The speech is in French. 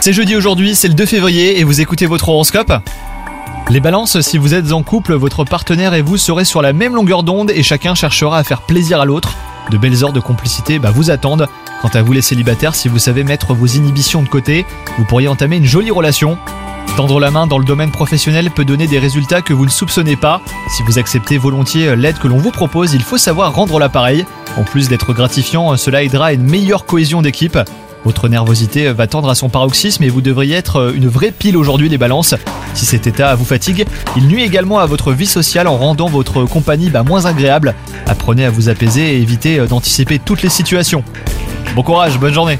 C'est jeudi aujourd'hui, c'est le 2 février et vous écoutez votre horoscope Les balances, si vous êtes en couple, votre partenaire et vous serez sur la même longueur d'onde et chacun cherchera à faire plaisir à l'autre. De belles heures de complicité bah, vous attendent. Quant à vous les célibataires, si vous savez mettre vos inhibitions de côté, vous pourriez entamer une jolie relation. Tendre la main dans le domaine professionnel peut donner des résultats que vous ne soupçonnez pas. Si vous acceptez volontiers l'aide que l'on vous propose, il faut savoir rendre l'appareil. En plus d'être gratifiant, cela aidera à une meilleure cohésion d'équipe. Votre nervosité va tendre à son paroxysme et vous devriez être une vraie pile aujourd'hui les balances. Si cet état vous fatigue, il nuit également à votre vie sociale en rendant votre compagnie bah, moins agréable. Apprenez à vous apaiser et évitez d'anticiper toutes les situations. Bon courage, bonne journée